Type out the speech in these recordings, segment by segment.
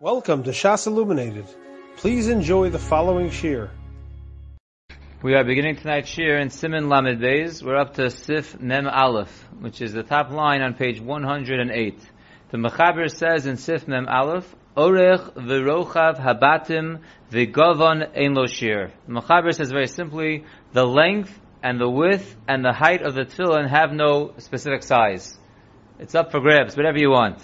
Welcome to Shas Illuminated. Please enjoy the following shir. We are beginning tonight's shir in Siman Lamed Beis. We're up to Sif Mem Aleph, which is the top line on page 108. The Mechaber says in Sif Mem Aleph, Orech v'rochav habatim v'govon ein lo shir. The Mechaber says very simply, the length and the width and the height of the tefillin have no specific size. It's up for grabs, whatever you want.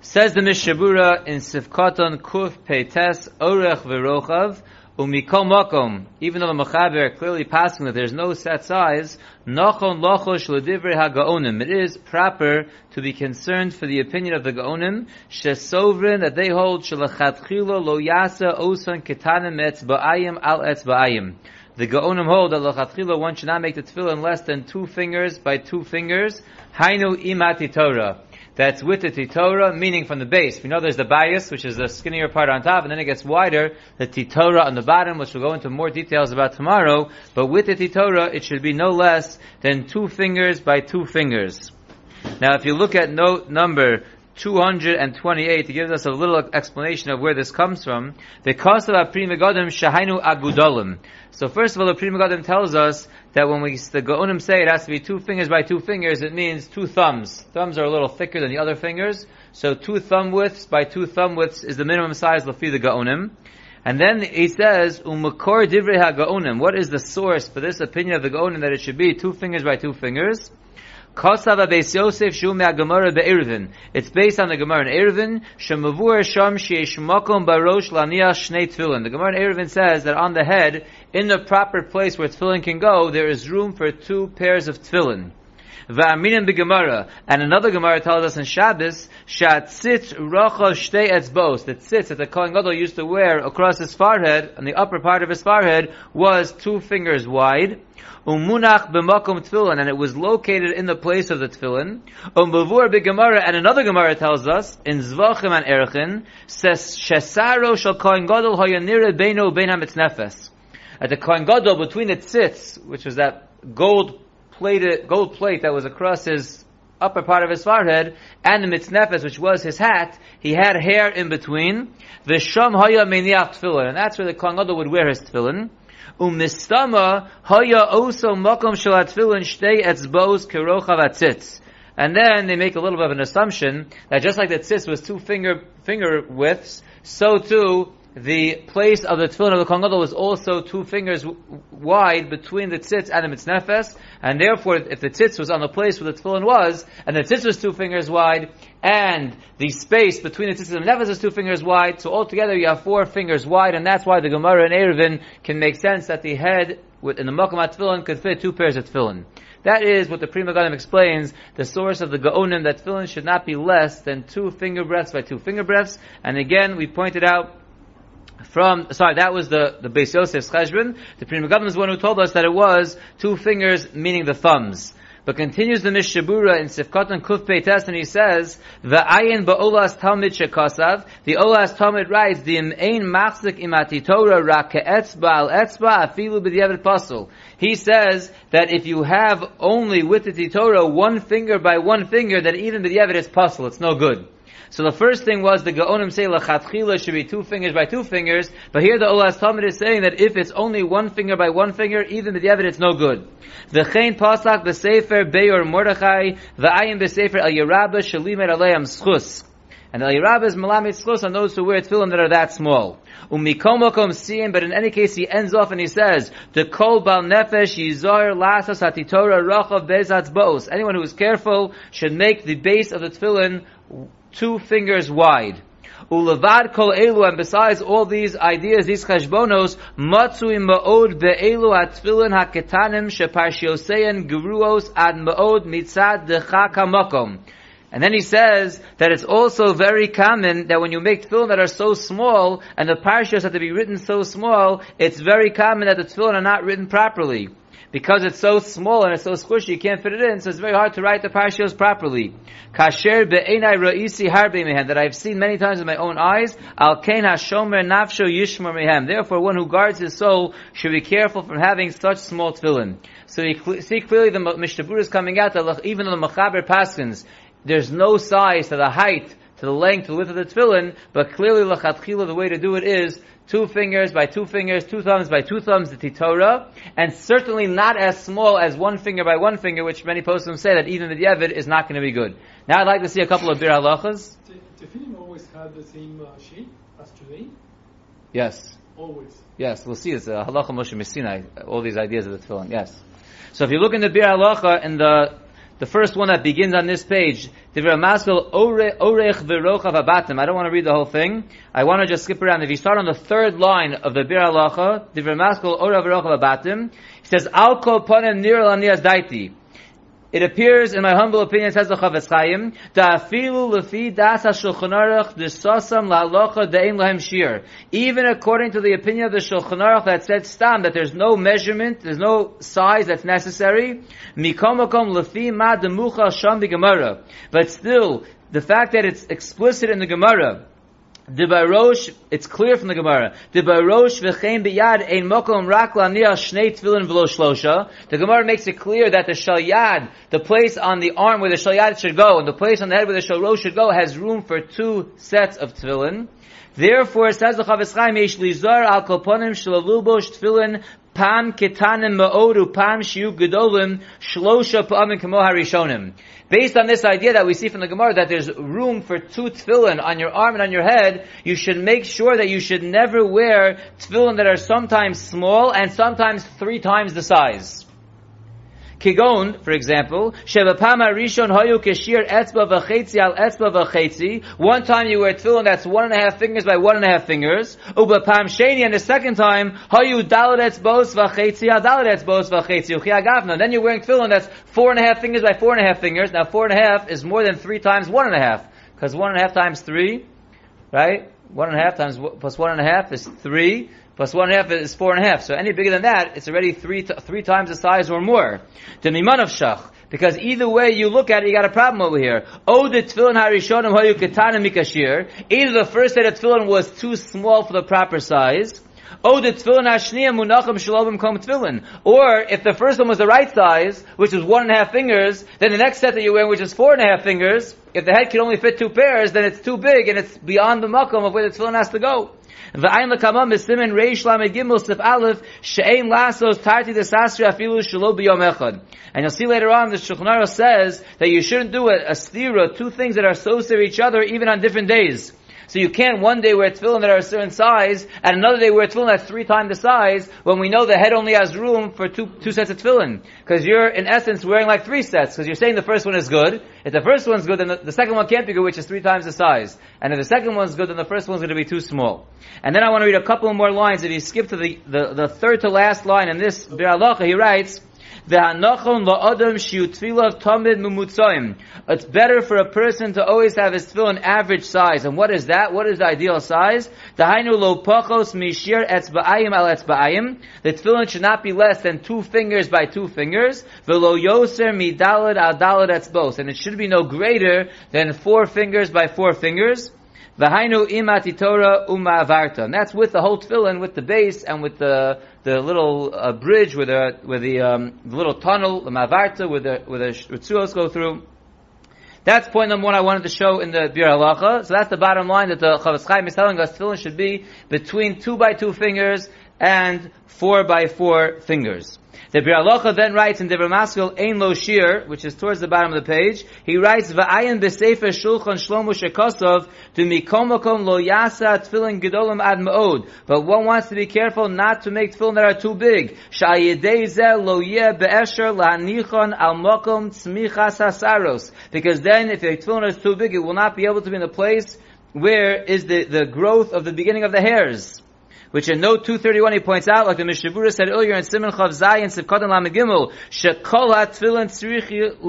Says the Mishabura in Sifkaton Kuf Peites Orech V'Rochav Umikol Makom, even though the Mechaber clearly passing that there's no set size, Nachon Lochosh L'Divrei HaGaonim, it is proper to be concerned for the opinion of the Gaonim, Shesovrin, that they hold Shalachatchilo Lo Yasa Osan Ketanim Etzba'ayim Al Etzba'ayim. The Gaonim hold that Lachatchilo one should not make the tefillin less than two fingers by two fingers, Hainu Imati Torah that's with the titora, meaning from the base. We know there's the bayis, which is the skinnier part on top, and then it gets wider, the titora on the bottom, which we'll go into more details about tomorrow. But with the titora, it should be no less than two fingers by two fingers. Now, if you look at note number 228, it gives us a little explanation of where this comes from. The cost of Pri Megadim Shahainu Agudolim. So first of all, the Pri Megadim tells us that when we, the Gaonim say it has to be two fingers by two fingers, it means two thumbs. Thumbs are a little thicker than the other fingers. So two thumb widths by two thumb widths is the minimum size Lafi the Gaonim. And then he says, Umakor Divrei HaGaonim. What is the source for this opinion of the Gaonim that it should be two fingers by two fingers? Kosava Beis Yosef Shu Gemara. It's based on the Gemara in Eruvin. Shemavur Sham Sheish Barosh Shnei Tefillin. The Gemara in Eruvin says that on the head, in the proper place where tefillin can go, there is room for two pairs of tefillin. Va'aminim Gemara, and another Gemara tells us in Shabbos, Shatzitz Rocha Shtei Etzbos, the tzitz that the Kohen Gadol used to wear across his forehead, on the upper part of his forehead, was two fingers wide. Umunach b'makom tefillin, and it was located in the place of the tefillin. Umbavur b'gemara, and another Gemara tells us in Zvachim and Erchin, says Shesaro shal Kohen Gadol hayanira beino bein hamitznefes. At the Kohen Gadol between the tzitz, which was that gold plated gold plate that was across his upper part of his forehead, and the mitznefes, which was his hat, he had hair in between. The sham haya meniach tefillin, and that's where the Kohen would wear his tefillin. Umistama haya oso makom shalat tefillin shtei etzbos kerochav atzitz. And then they make a little bit of an assumption that just like the tzitz was two finger finger widths, so too the place of the tefillin of the Kohen Gadol was also two fingers wide between the tzitz and the mitznefes, and therefore, if the tzitz was on the place where the tefillin was, and the tzitz was two fingers wide, and the space between the tzitz and the mitznefes is two fingers wide, so altogether you have four fingers wide, and that's why the Gemara in Eruvin can make sense that the head in the Makom tefillin could fit two pairs of tefillin. That is what the Pri Megadim explains, the source of the Gaonim, that tefillin should not be less than two finger breaths by two finger breaths. And again, we pointed out from sorry, that was the the Beis Yosef's cheshbon. The Pri Megadim is the one who told us that it was two fingers, meaning the thumbs. But continues the Mishabura in Sifkatan Kuf Peites, and he says, "The ayin ba'olas Talmid shekasav." The Olas Talmid writes, "The ein machzik imati Torah rak etzba al etzba afilu b'diavad pasul." He says that if you have only with the Torah one finger by one finger, that even b'diavad is pasul. It's no good. So the first thing was the Gaonim say lachatchila should be two fingers by two fingers, but here the Olas Talmid is saying that if it's only one finger by one finger, even the Yevid it's no good. The Chain Pasak b'Sefer Beyor Mordechai v'Ayin b'Sefer El Yerabah Shalimer Aleim Schus. And El Yerabah is Malamit Schus on those who wear tefillin that are that small. Umikomokom seeing, but in any case he ends off and he says, the kol bal nefesh yizar lasas hatitora rachav bezatz bos. Anyone who is careful should make the base of the tefillin two fingers wide. Ulevad kol elu, and besides all these ideas, these cheshbonos, matzu ma'od be'elu atfilin haketanim sheparshiosein geruos ad ma'od mitzad decha kamakom. And then he says that it's also very common that when you make tefillin that are so small, and the parshas have to be written so small, it's very common that the tefillin are not written properly because it's so small and it's so squishy, you can't fit it in, so it's very hard to write the parshas properly. Kasher be'enai ra'isi mehem, that I've seen many times with my own eyes, al kein hashomer nafsho yishmer mehem. Therefore, one who guards his soul should be careful from having such small tefillin. So you see clearly the Mishnah is coming out that even the Mechaber Paskins, there's no size to the height to the length, to the width of the tefillin, but clearly lachatchila, the way to do it is two fingers by two fingers, two thumbs by two thumbs, the titora, and certainly not as small as one finger by one finger, which many poskim say that even the Yevid is not going to be good. Now I'd like to see a couple of bir halachas. Tefillin always had the same uh, shape as today? Yes. Always. Yes, we'll see. It's a halacha Moshe Messinai, all these ideas of the tefillin. Yes. So if you look in the bir halacha, in the the first one that begins on this page, Orech V'Rochav Abatim. I don't want to read the whole thing. I want to just skip around. If you start on the third line of the Bir Halacha, Orech V'Rochav Abatim, he says, Al Kol Ponem Nir Daiti. It appears, in my humble opinion, says the Chofetz Chaim, Da'afilu lefi das ha-Shulchan Aruch d'sosam la'alocha de'in lahem shir. Even according to the opinion of the Shulchan Aruch that said stam, that there's no measurement, there's no size that's necessary, mikomakom lefi ma demucha sham Gemara. But still, the fact that it's explicit in the Gemara, the barosh, it's clear from the Gemara. The barosh v'chein biyad ein mokom rak laniah shnei tefillin v'lo shlosha. The Gemara makes it clear that the shalyad, the place on the arm where the shalyad should go, and the place on the head where the shalrosh should go, has room for two sets of tefillin. Therefore, says the Chofetz Chaim, yesh lizar al kolponim shalalubosh tefillin pam ketanim ma'odu pam shiu gedolim shlosha pa'amim kamo harishonim. Based on this idea that we see from the Gemara that there's room for two tefillin on your arm and on your head, you should make sure that you should never wear tefillin that are sometimes small and sometimes three times the size. Kigon, for example, Shevapama Rishon Hoyu Keshir Etzba V'Chetzi Al Etzba V'Chetzi. One time you wear tefillin that's one and a half fingers by one and a half fingers. Uba Pam Sheni, and the second time, Hoyu Dalet Etzbos V'Chetzi Al Dalet Etzbos V'Chetzi Uchiagavna. Then you're wearing tefillin that's four and a half fingers by four and a half fingers. Now four and a half is more than three times one and a half. Because one and a half times three, right? One and a half times plus one and a half is three plus one and a half is four and a half. So any bigger than that, it's already three t- three times the size or more. The miman of shach. Because either way you look at it, you got a problem over here. Oh, the tefillin harishonim hayu mikashir. Either the first set of tefillin was too small for the proper size. Oh, the tefillin hashniya munachim shalom kom tefillin. Or if the first one was the right size, which is one and a half fingers, then the next set that you wear, which is four and a half fingers, if the head can only fit two pairs, then it's too big and it's beyond the makom of where the tefillin has to go. V'ayin l'kamam b'simin reish lamed gimel sif aleph she'ein lasos tarti desasri afilu shelo b'yom echad. And you'll see later on the Shulchan says that you shouldn't do a, a stira, two things that are associated with each other even on different days. So you can't one day wear tefillin that are a certain size, and another day wear tefillin that's three times the size, when we know the head only has room for two, two sets of tefillin. Because you're, in essence, wearing like three sets, because you're saying the first one is good. If the first one's good, then the, the second one can't be good, which is three times the size. And if the second one's good, then the first one's going to be too small. And then I want to read a couple more lines. If you skip to the, the, the third to last line in this Bir he writes, it's better for a person to always have his tefillin average size. And what is that? What is the ideal size? The tefillin should not be less than two fingers by two fingers. And it should be no greater than four fingers by four fingers. V'hainu imati Torah umavarta. And that's with the whole tefillin, with the base, and with the the little uh, bridge where the the, um, the little tunnel, the mavarta, where the where the ritzuos go through. That's point number one I wanted to show in the Bir Halacha. So that's the bottom line that the Chofetz Chaim is telling us tefillin should be between two by two fingers and four by four fingers. The Bir Halacha then writes in Devar Maskell Ein Lo Shir, which is towards the bottom of the page. He writes Va'ayin b'Sefer Shulchan Shlomo Shekosov to Mikomakom Lo Yasa Tefillin Gedolim Ad Ma'od. But one wants to be careful not to make tefillin that are too big. Sha'yedei Lo Yeh Be'esher La'anichon Al Mokom Tzmichas Hasaros. Because then if your tefillin is too big, it will not be able to be in the place where is the, the growth of the beginning of the hairs which in note 231 he points out, like the Mishabura said earlier in Simon Chav Zayin Sivkotan Lamed Gimel, Shekol HaTfilin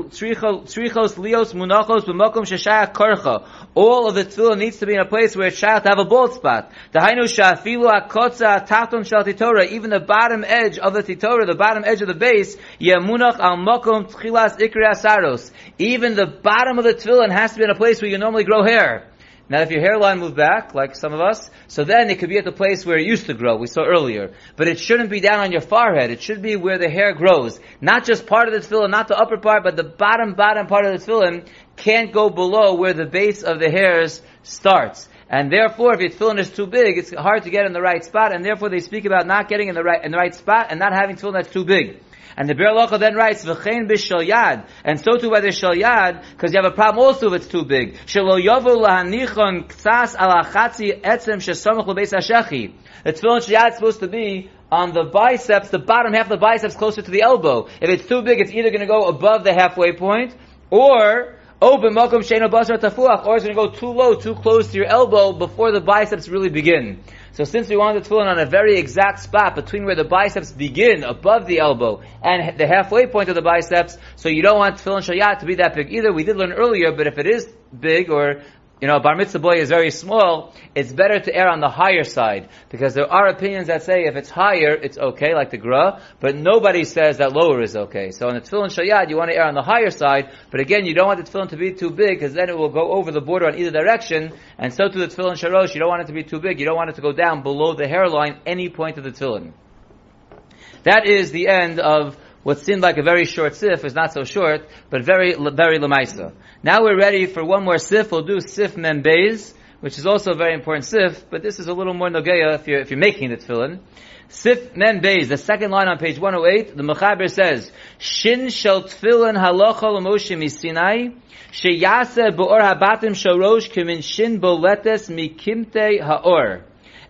Tzrichos Lios Munachos B'mokom Sheshaya Korcha. All of the tefillin needs to be in a place where it's shayach to have a bald spot. The Hainu Shafilu HaKotza Taton Shal Titorah, even the bottom edge of the Titorah, the bottom edge of the base, Yemunach Al Mokom Tchilas Ikri Asaros. Even the bottom of the tefillin has to be in a place where you normally grow hair. Now, if your hairline moved back, like some of us, so then it could be at the place where it used to grow, we saw earlier. But it shouldn't be down on your forehead. It should be where the hair grows. Not just part of the tefillin, not the upper part, but the bottom, bottom part of the tefillin can't go below where the base of the hairs starts. And therefore, if your tefillin is too big, it's hard to get in the right spot, and therefore they speak about not getting in the right, in the right spot and not having tefillin that's too big. And the Biur Halacha then writes, "V'chein b'shal yad," and so too by the shal yad, because you have a problem also if it's too big. Shelo yovu lahanichon ktsas ala chatzi etzem shesamach lebeis hashechi. The tefillin shal yad is supposed to be on the biceps, the bottom half of the biceps closer to the elbow. If it's too big, it's either going to go above the halfway point, or open makom sheino basar tafuach, or it's going to go too low, too close to your elbow before the biceps really begin. So since we want the tefillin on a very exact spot between where the biceps begin, above the elbow, and the halfway point of the biceps, so you don't want tefillin shayat to be that big either. We did learn earlier, but if it is big or you know, bar mitzvah boy is very small, it's better to err on the higher side. Because there are opinions that say if it's higher, it's okay, like the gra, but nobody says that lower is okay. So on the tefillin shayad, you want to err on the higher side, but again, you don't want the tefillin to be too big, because then it will go over the border on either direction, and so to the tefillin sharosh, you don't want it to be too big, you don't want it to go down below the hairline any point of the tefillin. That is the end of what seemed like a very short sif is not so short, but very, very lemaisa. Now we're ready for one more sif. We'll do sif membez, which is also a very important sif, but this is a little more nogeya if you're, if you're making the tefillin. Sif membez, the second line on page 108, the Mechaber says, Shin shel tefillin halacha l'moshe misinai, sheyase bo'or habatim shorosh kimin shin boletes mikimte ha'or.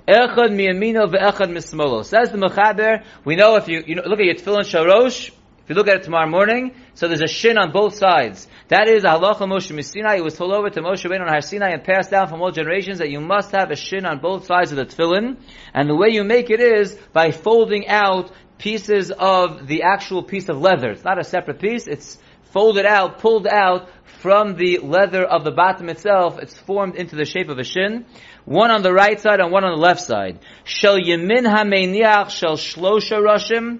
Echad miyamino ve'echad mismolo. Says the Mechaber, we know if you, you know, look at your tefillin sharosh, if you look at it tomorrow morning, so there's a shin on both sides. That is a halacha Moshe Sinai. It was told over to Moshe Rabbeinu on Har Sinai and passed down from all generations that you must have a shin on both sides of the tefillin. And the way you make it is by folding out pieces of the actual piece of leather. It's not a separate piece. It's folded out, pulled out from the leather of the bottom itself. It's formed into the shape of a shin one on the right side and one on the left side. Shel yemin hameiniach shel shlosha rashim,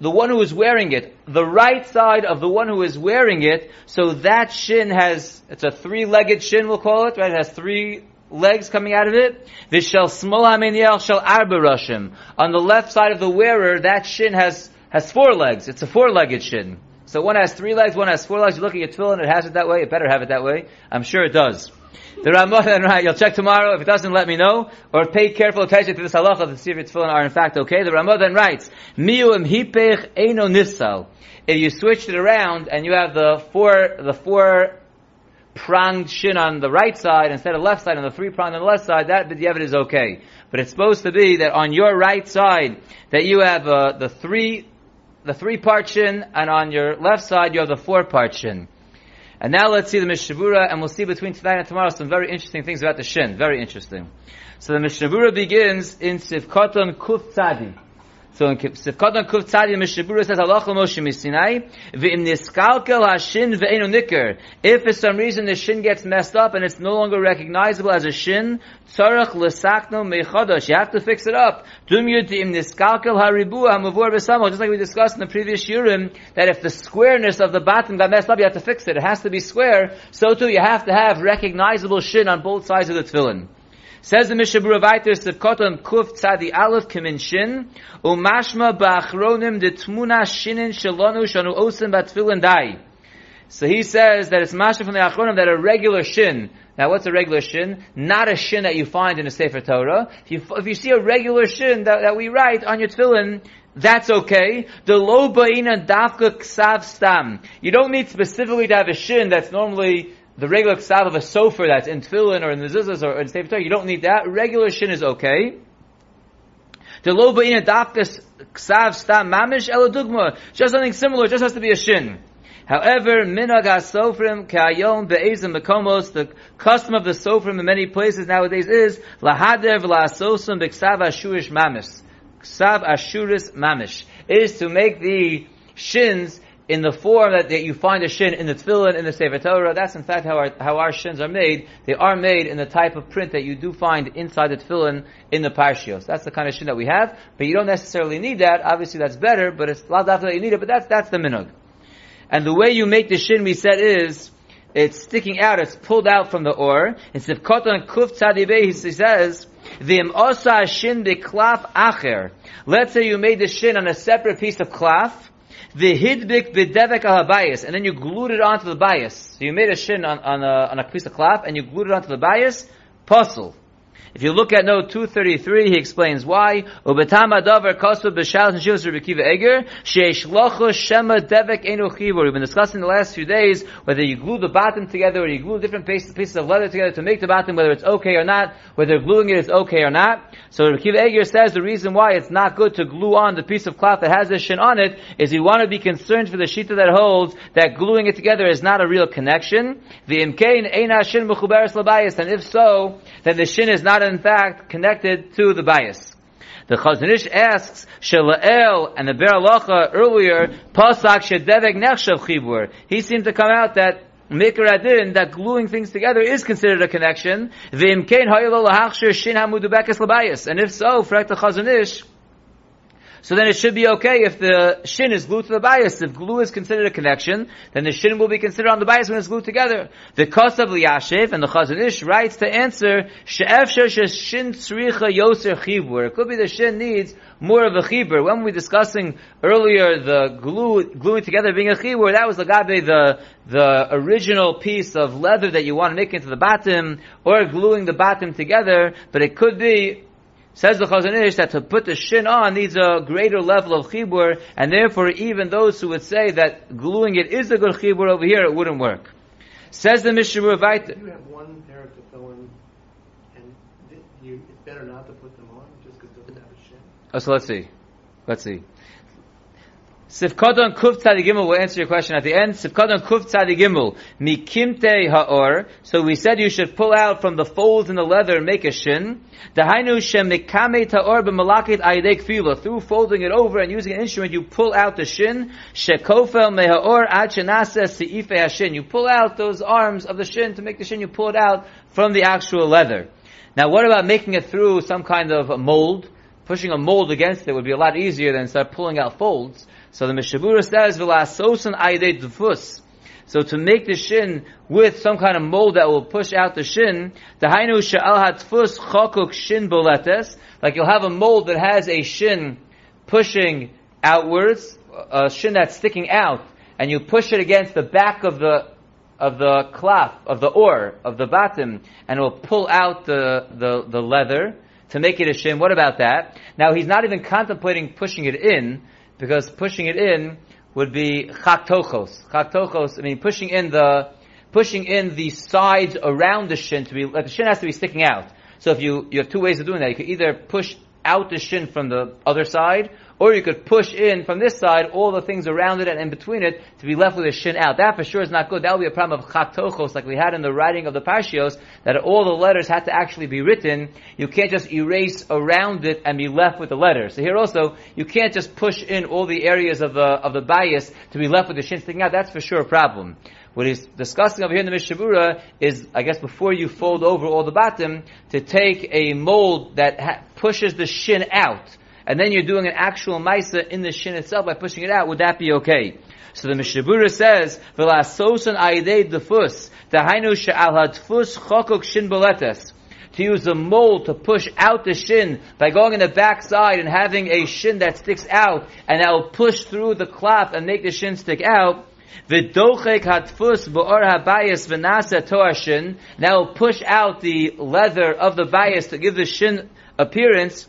the one who is wearing it, the right side of the one who is wearing it, so that shin has, it's a three-legged shin, we'll call it, right? It has three legs coming out of it. This shall smol hameiniach shel arba rashim. On the left side of the wearer, that shin has, has four legs. It's a four-legged shin. So one has three legs, one has four legs. You look at your tefillin, it has it that way. It better have it that way. I'm sure it does. The Ramah then right, you'll check tomorrow. If it doesn't, let me know. Or pay careful attention to this halacha to see if your tefillin are in fact okay. The Ramah then writes, Miu hipech eino nissal. If you switched it around and you have the four, the four pronged shin on the right side instead of left side and the three pronged on the left side, that b'diavad is okay. But it's supposed to be that on your right side, that you have uh, the three, the three part shin, and on your left side you have the four part shin. And now let's see the Mishnah and we'll see between tonight and tomorrow some very interesting things about the Shin. Very interesting. So the Mishnah begins in Sivkoton Kuf Tzadi. So in Sivkoton Kuf Tzadi, Mishnah says, Allah Moshe Misinai, V'im niskalkel ha-shin ve'enu nikr. If for some reason the shin gets messed up and it's no longer recognizable as a shin, tzarech l'sakno mechodosh. You have to fix it up. Dum yutim niskalkel haribu ha-mavur. Just like we discussed in the previous Yurim, that if the squareness of the bottom got messed up, you have to fix it. It has to be square. So too, you have to have recognizable shin on both sides of the tefillin. Says the Mishnah Weiter, Sivkoton Kuf Tzadi Aleph Kimin Shin, Umashma Ba'achronim de Tmuna Shinin Shalonu Shanu Osim Batfilin Dai. So he says that it's Masha from the Achronim that a regular Shin, now what's a regular Shin? Not a Shin that you find in a Sefer Torah. If you, if you see a regular Shin that, that we write on your tefillin, that's okay. The lo ba'ina dafka ksav stam. You don't need specifically to have a shin that's normally the regular ksav of a sofer that's in tefillin or in the zuzas or in Sefer Torah, you don't need that. Regular shin is okay. The lo ba'ina dafka ksav stam mamish elodugma. Just something similar, just has to be a shin. However, minag sofrim ka'ayom be'ezim mekomos, the custom of the sofrim in many places nowadays is lahadev la'asosim b'ksav ashurish mamish. Ksav ashuris mamish. Is to make the shins in the form that, that you find a shin in the tefillin, in the Sefer Torah. That's in fact how our, how our shins are made. They are made in the type of print that you do find inside the tefillin in the parshios. That's the kind of shin that we have, but you don't necessarily need that. Obviously that's better, but it's not after that you need it, but that's, that's the minhag. And the way you make the shin, we said, is, it's sticking out, it's pulled out from the ore. It's In Sivkoton Kuf Tzadibeh, he says, Vim osa shin klaf acher. Let's say you made the shin on a separate piece of klaf, the hidbik bidevek al bias, and then you glued it onto the bayis. So you made a shin on, on, a, on a piece of cloth, and you glued it onto the bayis, pasul. If you look at note 233, he explains why. We've been discussing the last few days whether you glue the bottom together or you glue different pieces, of leather together to make the bottom, whether it's okay or not, whether gluing it is okay or not. So Rebbe Eger says the reason why it's not good to glue on the piece of cloth that has this shin on it is you want to be concerned for the shita that holds that gluing it together is not a real connection. The imkain eina shin mechuberes labayis, and if so, then the shin is not in fact connected to the bayis. The Chazon Ish asks, Shela'el and the Ber Alacha earlier, Pasak Shedevek Nechshav Chibur. He seemed to come out that Mikra Adin, that gluing things together is considered a connection. V'imkein hayelo lahachshir shin hamudu bekes labayas. And if so, for the Chazon Ish, so then it should be okay if the shin is glued to the bayis. If glue is considered a connection, then the shin will be considered on the bayis when it's glued together. The cost of liyashiv and the Chazon Ish writes to answer she'efsher shin tzricha yoser chibur. It could be the shin needs more of a chibur. When we were discussing earlier the glue gluing together being a chibur, that was the gabe the the original piece of leather that you want to make into the bottom, or gluing the bottom together. But it could be Says the Chazon Ish that to put the shin on needs a greater level of chibur, and therefore even those who would say that gluing it is a good chibur over here, it wouldn't work. Says the Mishnah If you have one pair to fill in, and you, it's better not to put them on just because it doesn't have a shin. Oh, so let's see. Let's see. Sifkadon Kuf Gimel will answer your question at the end. Sifkadon Kuf Gimel Mikimte Ha'or. So we said you should pull out from the folds in the leather and make a shin. Dahainu Shem Mikame Ta'or B'malakit Ayedek Fila. Through folding it over and using an instrument, you pull out the shin. Shekofel Meha'or Ad Shenase Se'ife HaShin. You pull out those arms of the shin to make the shin, you pull it out from the actual leather. Now what about making it through some kind of a mold? Pushing a mold against it would be a lot easier than start pulling out folds. So the Mishabura says, V'lasosan aide dufus. So to make the shin with some kind of mold that will push out the shin, the hainu sha'al hatfus chokuk shin boletes, like you'll have a mold that has a shin pushing outwards, a shin that's sticking out, and you push it against the back of the of the cloth, of the ore, of the bottom, and it will pull out the, the, the leather to make it a shin. What about that? Now he's not even contemplating pushing it in, because pushing it in would be chaktochos. Chaktochos, I mean, pushing in the, pushing in the sides around the shin to be, like the shin has to be sticking out. So if you, you have two ways of doing that. You could either push out the shin from the other side, or you could push in from this side all the things around it and in between it to be left with the shin out. That for sure is not good. That would be a problem of chatochos, like we had in the writing of the Parshios, that all the letters had to actually be written. You can't just erase around it and be left with the letters. So here also, you can't just push in all the areas of the, of the bayis to be left with the shin sticking out. That's for sure a problem. What he's discussing over here in the Mishabura is, I guess, before you fold over all the bottom, to take a mold that ha- pushes the shin out and then you're doing an actual maisa in the shin itself by pushing it out, would that be okay? So the Mishabura says, "V'lasosan aidei defus tahainu she'al hadfus chokok shin boletes." To use a mold to push out the shin by going in the back side and having a shin that sticks out, and that will push through the cloth and make the shin stick out. V'dochek hatfus ba'or habayis v'nasa toashin. Now push out the leather of the bayis to give the shin appearance.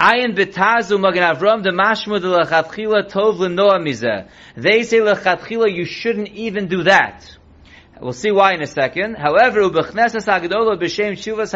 Ayin b'tazu magen Avram de mashmu de lechatchila tov l'noa mizeh. They say lechatchila you shouldn't even do that. We'll see why in a second. However, ubechnesas hagdola b'shem shuvas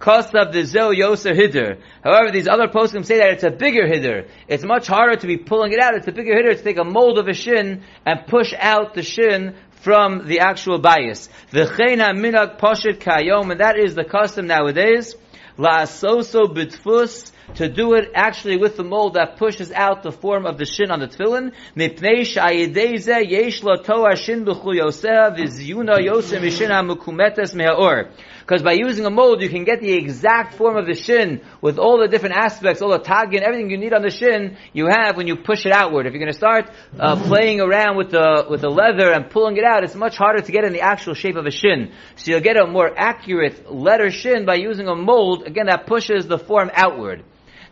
kostav the zeo yoser hider. However, these other poskim say that it's a bigger hider. It's much harder to be pulling it out. It's a bigger hider to take a mold of a shin and push out the shin from the actual bayis. V'chein minag poshet kayom, and that is the custom nowadays. La soso bitfus to do it actually with the mold that pushes out the form of the shin on the tefillin. Mipnei sha'ayidei zeh yesh lo toar shin b'chu yoseh v'ziyuna yoseh mishin ha'mukumetes me'or. Because by using a mold, you can get the exact form of the shin with all the different aspects, all the tag and everything you need on the shin, you have when you push it outward. If you're going to start uh, playing around with the with the leather and pulling it out, it's much harder to get in the actual shape of a shin. So you'll get a more accurate letter shin by using a mold, again, that pushes the form outward.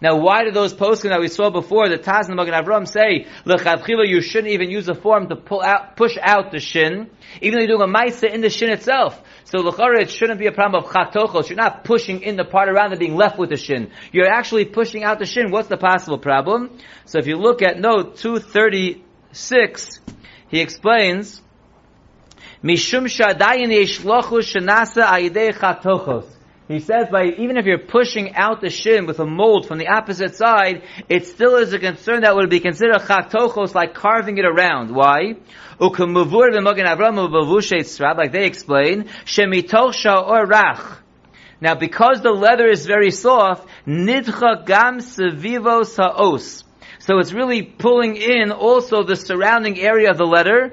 Now, why do those poskim that we saw before, the Taz and the Magen Avram say, l'chadchila, you shouldn't even use a form to pull out, push out the shin, even though you're doing a maisa in the shin itself. So l'chara, it shouldn't be a problem of chatochos. You're not pushing in the part around it being left with the shin. You're actually pushing out the shin. What's the possible problem? So if you look at note 236, he explains, Mishum shadayin yeshlochu shenasa ayidei chatochos. He says by even if you're pushing out the shin with a mold from the opposite side, it still is a concern that would be considered chatochos like carving it around. Why? Like they explain, shemitoch sha'or rach. Now because the leather is very soft, nidcha gam sevivo sa'os. So it's really pulling in also the surrounding area of the letter.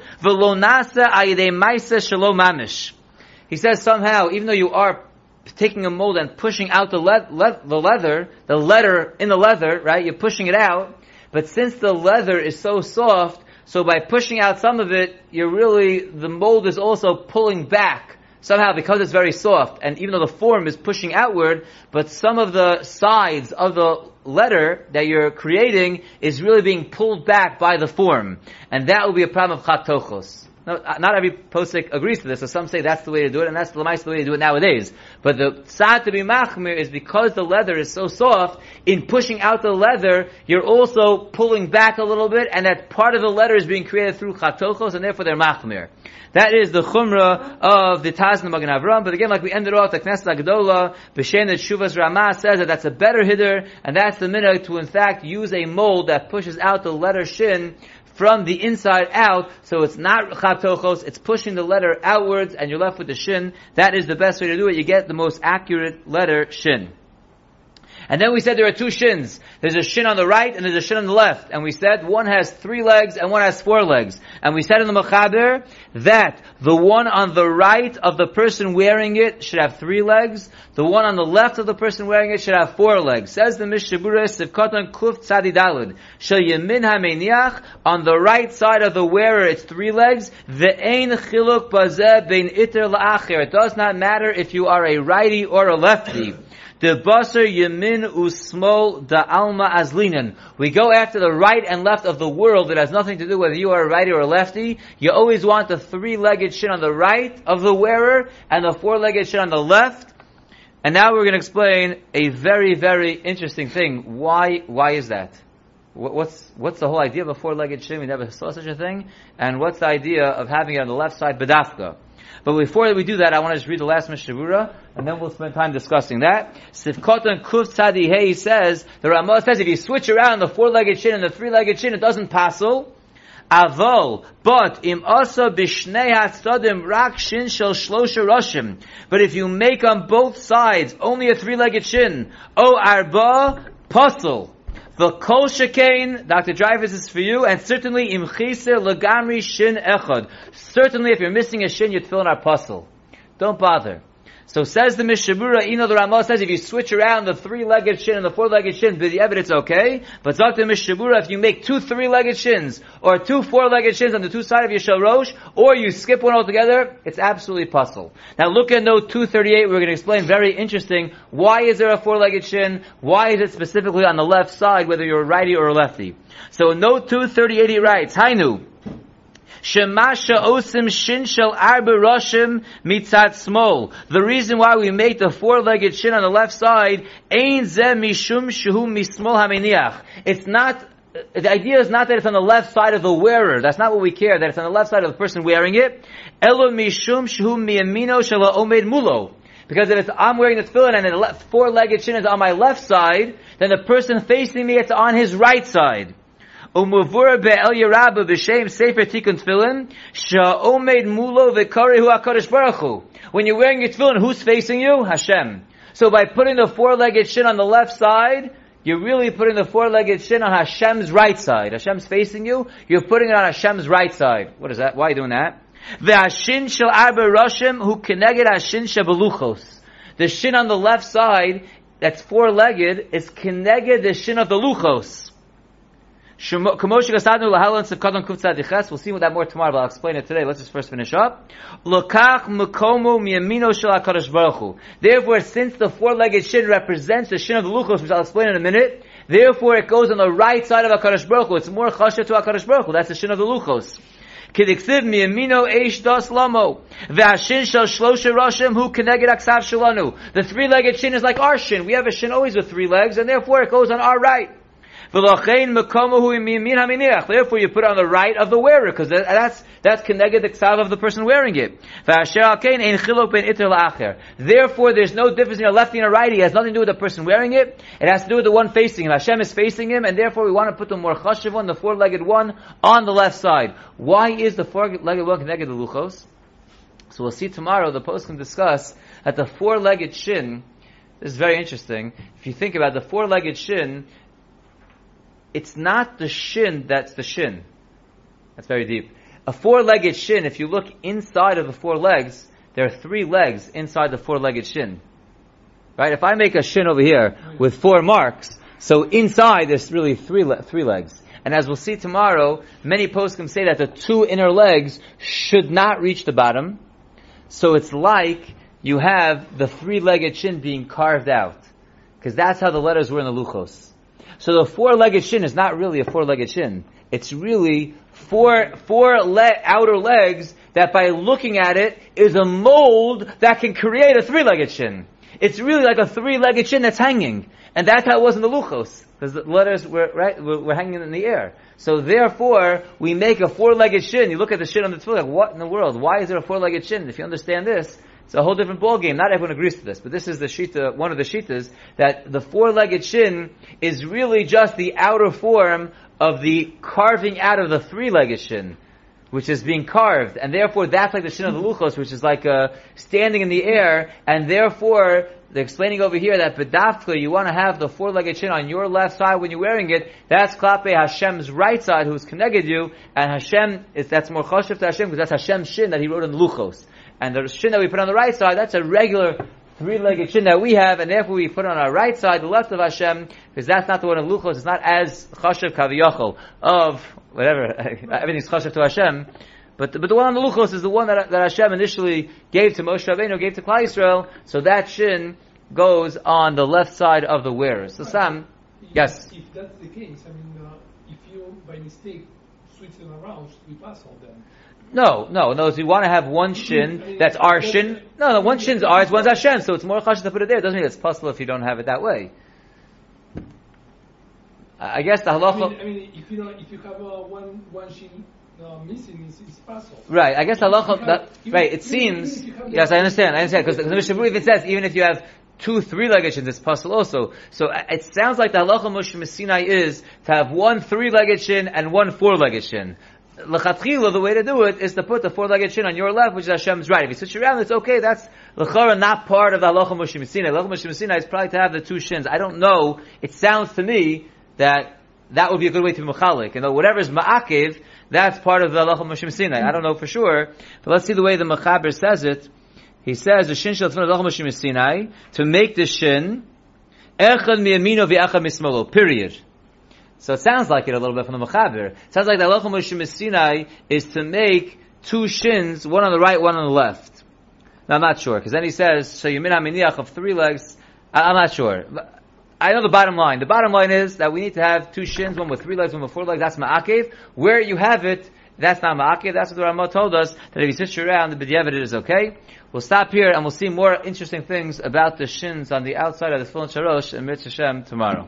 He says somehow, even though you are taking a mold and pushing out the, le- le- the leather, the letter in the leather, right? You're pushing it out. But since the leather is so soft, so by pushing out some of it, you're really, the mold is also pulling back. Somehow, because it's very soft, and even though the form is pushing outward, but some of the sides of the letter that you're creating is really being pulled back by the form. And that will be a problem of chatochos. No, uh, not every posik agrees to this, so some say that's the way to do it, and that's the the way to do it nowadays. But the tzad to be machmir is because the leather is so soft, in pushing out the leather, you're also pulling back a little bit, and that part of the leather is being created through chatochos, and therefore they're machmir. That is the chumrah of the Tazna Magen Avram. But again, like we ended off, the Knesset Agdola, B'Shem that Shuvas Ramah says that that's a better hitter, and that's the minute to in fact use a mold that pushes out the letter shin from the inside out, so it's not chatochos, it's pushing the letter outwards, and you're left with the shin. That is the best way to do it. You get the most accurate letter shin. And then we said there are two shins. There's a shin on the right and there's a shin on the left. And we said one has three legs and one has four legs. And we said in the Mechaber that the one on the right of the person wearing it should have three legs. The one on the left of the person wearing it should have four legs. Says the Mishabura Sivkotan Kuf Tzadidalud. Shal Yemin HaMeniach, on the right side of the wearer it's three legs. Ve'ein Chiluk Bazeh Bein Iter La'acher. It does not matter if you are a righty or a lefty. The basar yamin usmol da alma azlinen. We go after the right and left of the world. It has nothing to do whether you are a righty or a lefty. You always want the three-legged shin on the right of the wearer and the four-legged shin on the left. And now we're going to explain a very, very interesting thing. Why, why is that? What's, what's the whole idea of a four-legged shin? We never saw such a thing. And what's the idea of having it on the left side, bedafka? But before we do that, I want to just read the last Mishavura, and then we'll spend time discussing that. Sifkotan Kuf Tzadi Hey says, the Ramah says if you switch around the four-legged shin and the three-legged shin, it doesn't passel. Avol, but im asa bishnei hatzadim rak shin shel shlosha roshim. But if you make on both sides only a three-legged shin, o arba pasul. The kol shekain, Dr. Dreyfus is for you, and certainly im lagamri shin echad. Certainly if you're missing a shin, you'd fill in our pasul. Don't bother. So says the Mishabura, Ino the Ramah says if you switch around the three-legged shin and the four-legged shin, the evidence okay. But Dr. Mishabura, if you make two three-legged shins, or two four-legged shins on the two sides of your shalosh, or you skip one altogether, it's absolutely pasul. Now look at note 238, we're going to explain very interesting, why is there a four-legged shin? Why is it specifically on the left side, whether you're a righty or a lefty? So note 238 he writes, Hainu, Shemasha osim shin shel roshim mitzat smol. The reason why we make the four-legged shin on the left side, ein ze mishum shehu mismol haminiach. It's not the idea is not that it's on the left side of the wearer. That's not what we care. That it's on the left side of the person wearing it. Elo mishum shehu shala omed mulo. Because if I'm wearing the tefillin and the four-legged shin is on my left side, then the person facing me, it's on his right side. Sefer mulo Baruch. When you're wearing your tefillin, who's facing you? Hashem. So by putting the four-legged shin on the left side, you're really putting the four-legged shin on Hashem's right side. Hashem's facing you, you're putting it on Hashem's right side. What is that? Why are you doing that? Ve'ashin shel arba roshim hu keneged ashin shebeluchos. The shin on the left side, that's four-legged, is keneged the shin of the luchos. We'll see what that more tomorrow, but I'll explain it today. Let's just first finish up. Therefore, since the four-legged shin represents the shin of the Luchos, which I'll explain in a minute, therefore it goes on the right side of HaKadosh Baruch Hu. It's more chasha to HaKadosh Baruch Hu. That's the shin of the Luchos. Kediksiv miyamino eish dos lamo. V'ashin shal shlosha rashim hu keneged aksav shalanu. The three-legged shin is like our shin. We have a shin always with three legs, and therefore it goes on our right. Therefore, you put it on the right of the wearer, because that's that's connected the ksav of the person wearing it. Therefore, there's no difference in a lefty and a righty. It has nothing to do with the person wearing it. It has to do with the one facing him. Hashem is facing him, and therefore we want to put the more chashiv one, the four-legged one, on the left side. Why is the four-legged one connected to luchos? So we'll see tomorrow. The post can discuss that the four-legged shin. This is very interesting. If you think about the four-legged shin, it's not the shin that's the shin. That's very deep. A four-legged shin, if you look inside of the four legs, there are three legs inside the four-legged shin. Right? If I make a shin over here with four marks, so inside there's really three, le- three legs. And as we'll see tomorrow, many poskim say that the two inner legs should not reach the bottom. So it's like you have the three-legged shin being carved out. Because that's how the letters were in the luchos. So the four-legged shin is not really a four-legged shin. It's really four, four le- outer legs that by looking at it is a mold that can create a three-legged shin. It's really like a three-legged shin that's hanging. And that's how it was in the luchos. Because the letters were, right, were, were, hanging in the air. So therefore, we make a four-legged shin. You look at the shin on the tefillah, like, what in the world? Why is there a four-legged shin? If you understand this, it's a whole different ballgame. Not everyone agrees to this, but this is the shita, one of the shitas, that the four-legged shin is really just the outer form of the carving out of the three-legged shin, which is being carved, and therefore that's like the shin of the luchos, which is like uh, standing in the air, and therefore they're explaining over here that bedafka, you want to have the four-legged shin on your left side when you're wearing it. That's klape Hashem's right side, who's connected you, and Hashem is that's more choshev to Hashem because that's Hashem's shin that He wrote in luchos. And the shin that we put on the right side, that's a regular three-legged shin that we have, and therefore we put on our right side, the left of Hashem, because that's not the one of Luchos, it's not as chashav kaviyachol of, whatever, everything's chashav to Hashem, but the, but the one on the Luchos is the one that, that Hashem initially gave to Moshe Rabbeinu, gave to Klal Yisrael, so that shin goes on the left side of the wearer. So Sam, yes? If that's the case, I mean, uh, if you, by mistake, switch them around, we pass all them. No, no, no. So you want to have one shin that's our shin. No, no, one shin's ours, one's Hashem. So it's more chashish to put it there. It doesn't mean it's possible if you don't have it that way. I guess the halacha. I mean, I mean if you know, if you have uh, one one shin uh, missing, it's, it's possible. Right. I guess the halacha. That, right. It seems. Yes, I understand. I understand because the Mishnah even says even if you have two three-legged shins, it's possible also. So uh, it sounds like the halacha Moshe Sinai is to have one three-legged shin and one four-legged shin lechatchila, the way to do it is to put the four-legged shin on your left, which is Hashem's right. If you switch around, it's okay. That's lechara not part of the halacha Moshe Messina. Halacha Moshe Messina is probably to have the two shins. I don't know. It sounds to me that that would be a good way to be mechalik. You know, whatever is ma'akiv, that's part of the halacha Moshe Messina. I don't know for sure, but let's see the way the mechaber says it. He says the shin shel tzvon halacha Moshe Messina to make the shin echad miyamino v'echad mismalo. Period. So it sounds like it a little bit from the Mechaber. It sounds like the Moshe Sinai is to make two shins, one on the right, one on the left. Now I'm not sure, because then he says, so you minach of three legs. I, am not sure. I know the bottom line. The bottom line is that we need to have two shins, one with three legs, one with four legs. That's ma'akev. Where you have it, that's not ma'akev. That's what the Ramah told us, that if you sit around, the b'diavad it is okay. We'll stop here and we'll see more interesting things about the shins on the outside of the Tefillin Sharosh and Mitzvah Shem tomorrow.